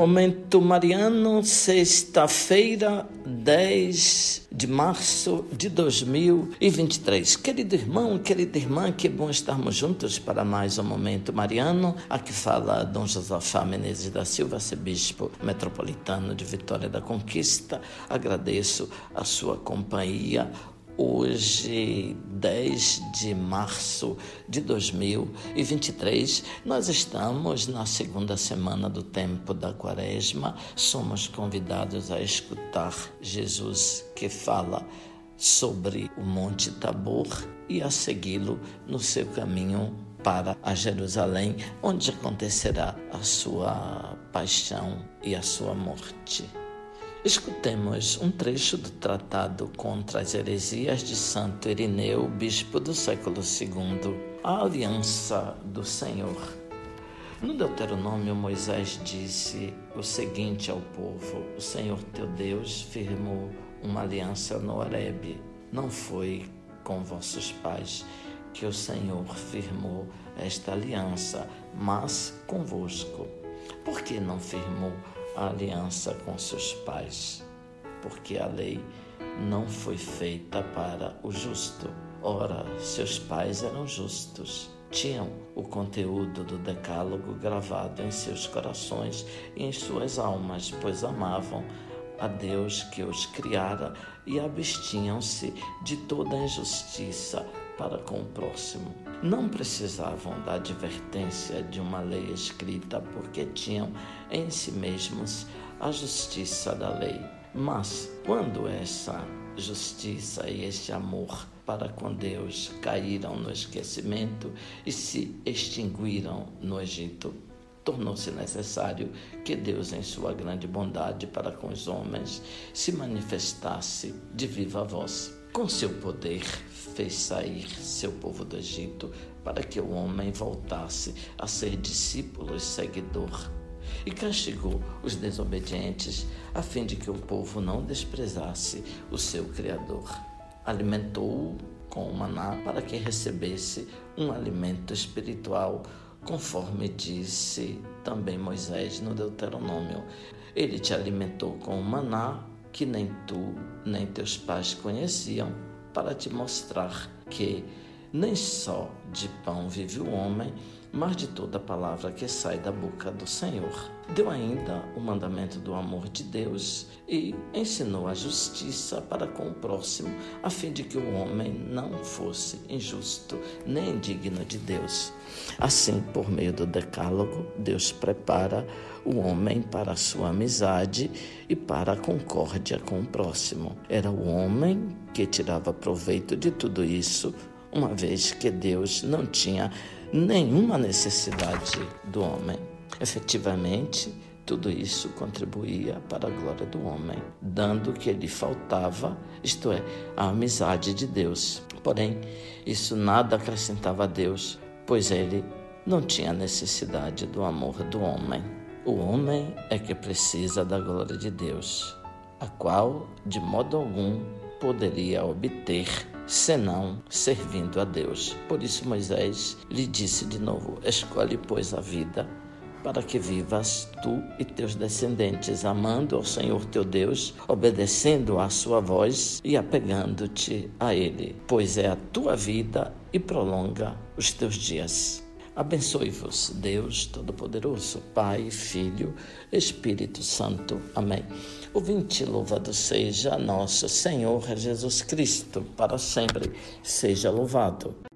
Momento Mariano, sexta-feira, 10 de março de 2023. Querido irmão, querida irmã, que bom estarmos juntos para mais um Momento Mariano. Aqui fala Dom Josafá Menezes da Silva, arcebispo metropolitano de Vitória da Conquista. Agradeço a sua companhia Hoje, 10 de março de 2023, nós estamos na segunda semana do tempo da Quaresma. Somos convidados a escutar Jesus que fala sobre o Monte Tabor e a segui-lo no seu caminho para a Jerusalém, onde acontecerá a sua paixão e a sua morte. Escutemos um trecho do Tratado contra as Heresias de Santo Irineu, bispo do século II, a Aliança do Senhor. No Deuteronômio, Moisés disse o seguinte ao povo: O Senhor teu Deus firmou uma aliança no Horebe. Não foi com vossos pais que o Senhor firmou esta aliança, mas convosco. Por que não firmou a aliança com seus pais, porque a lei não foi feita para o justo. Ora, seus pais eram justos, tinham o conteúdo do Decálogo gravado em seus corações e em suas almas, pois amavam a Deus que os criara e abstinham-se de toda injustiça para com o próximo. Não precisavam da advertência de uma lei escrita, porque tinham em si mesmos a justiça da lei. Mas quando essa justiça e este amor para com Deus caíram no esquecimento e se extinguiram no Egito, tornou-se necessário que Deus, em sua grande bondade para com os homens, se manifestasse de viva voz. Com seu poder, fez sair seu povo do Egito para que o homem voltasse a ser discípulo e seguidor. E castigou os desobedientes, a fim de que o povo não desprezasse o seu Criador. Alimentou-o com o maná para que recebesse um alimento espiritual conforme disse também Moisés no Deuteronômio. Ele te alimentou com o maná que nem tu nem teus pais conheciam, para te mostrar que nem só de pão vive o homem, mas de toda palavra que sai da boca do Senhor. Deu ainda o mandamento do amor de Deus e ensinou a justiça para com o próximo, a fim de que o homem não fosse injusto nem indigno de Deus. Assim, por meio do Decálogo, Deus prepara o homem para a sua amizade e para a concórdia com o próximo. Era o homem que tirava proveito de tudo isso, uma vez que Deus não tinha nenhuma necessidade do homem. Efetivamente, tudo isso contribuía para a glória do homem, dando o que lhe faltava, isto é, a amizade de Deus. Porém, isso nada acrescentava a Deus, pois ele não tinha necessidade do amor do homem. O homem é que precisa da glória de Deus, a qual, de modo algum, poderia obter senão servindo a Deus. Por isso Moisés lhe disse de novo: Escolhe, pois, a vida, para que vivas tu e teus descendentes, amando ao Senhor teu Deus, obedecendo à sua voz e apegando-te a Ele, pois é a tua vida e prolonga os teus dias. Abençoe-vos, Deus Todo-Poderoso, Pai, Filho, Espírito Santo. Amém. Ouvinte, louvado seja nosso Senhor Jesus Cristo, para sempre seja louvado.